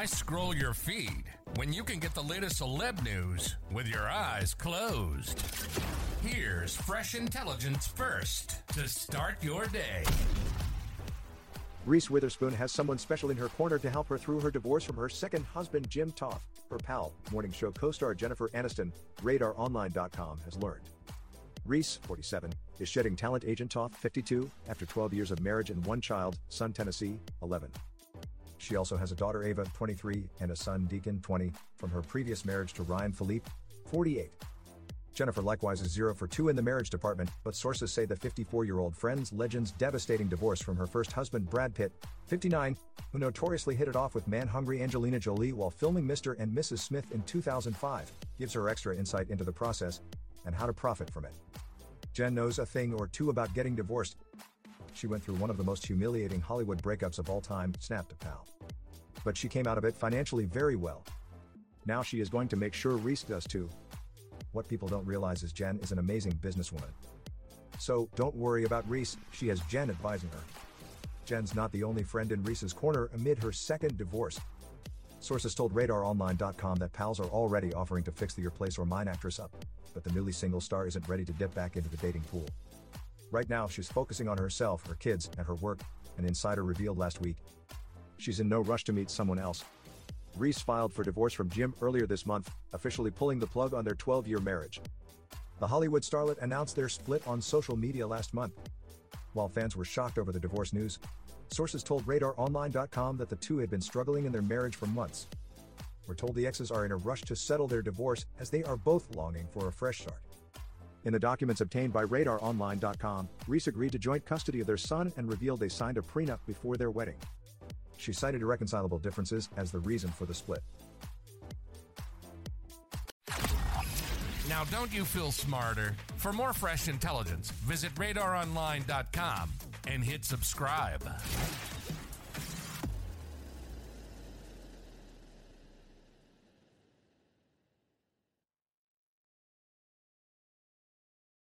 Why scroll your feed when you can get the latest celeb news with your eyes closed? Here's fresh intelligence first to start your day. Reese Witherspoon has someone special in her corner to help her through her divorce from her second husband, Jim Toth. Her pal, morning show co star Jennifer Aniston, RadarOnline.com, has learned. Reese, 47, is shedding talent agent Toth, 52, after 12 years of marriage and one child, son Tennessee, 11. She also has a daughter Ava, 23, and a son Deacon, 20, from her previous marriage to Ryan Phillippe, 48. Jennifer likewise is zero for two in the marriage department, but sources say the 54 year old Friends legend's devastating divorce from her first husband Brad Pitt, 59, who notoriously hit it off with man hungry Angelina Jolie while filming Mr. and Mrs. Smith in 2005, gives her extra insight into the process and how to profit from it. Jen knows a thing or two about getting divorced. She went through one of the most humiliating Hollywood breakups of all time, snapped a pal. But she came out of it financially very well. Now she is going to make sure Reese does too. What people don't realize is Jen is an amazing businesswoman. So, don't worry about Reese, she has Jen advising her. Jen's not the only friend in Reese's corner amid her second divorce. Sources told RadarOnline.com that pals are already offering to fix the Your Place or Mine actress up, but the newly single star isn't ready to dip back into the dating pool. Right now, she's focusing on herself, her kids, and her work, an insider revealed last week. She's in no rush to meet someone else. Reese filed for divorce from Jim earlier this month, officially pulling the plug on their 12 year marriage. The Hollywood starlet announced their split on social media last month. While fans were shocked over the divorce news, sources told RadarOnline.com that the two had been struggling in their marriage for months. We're told the exes are in a rush to settle their divorce as they are both longing for a fresh start. In the documents obtained by RadarOnline.com, Reese agreed to joint custody of their son and revealed they signed a prenup before their wedding. She cited irreconcilable differences as the reason for the split. Now, don't you feel smarter? For more fresh intelligence, visit radaronline.com and hit subscribe.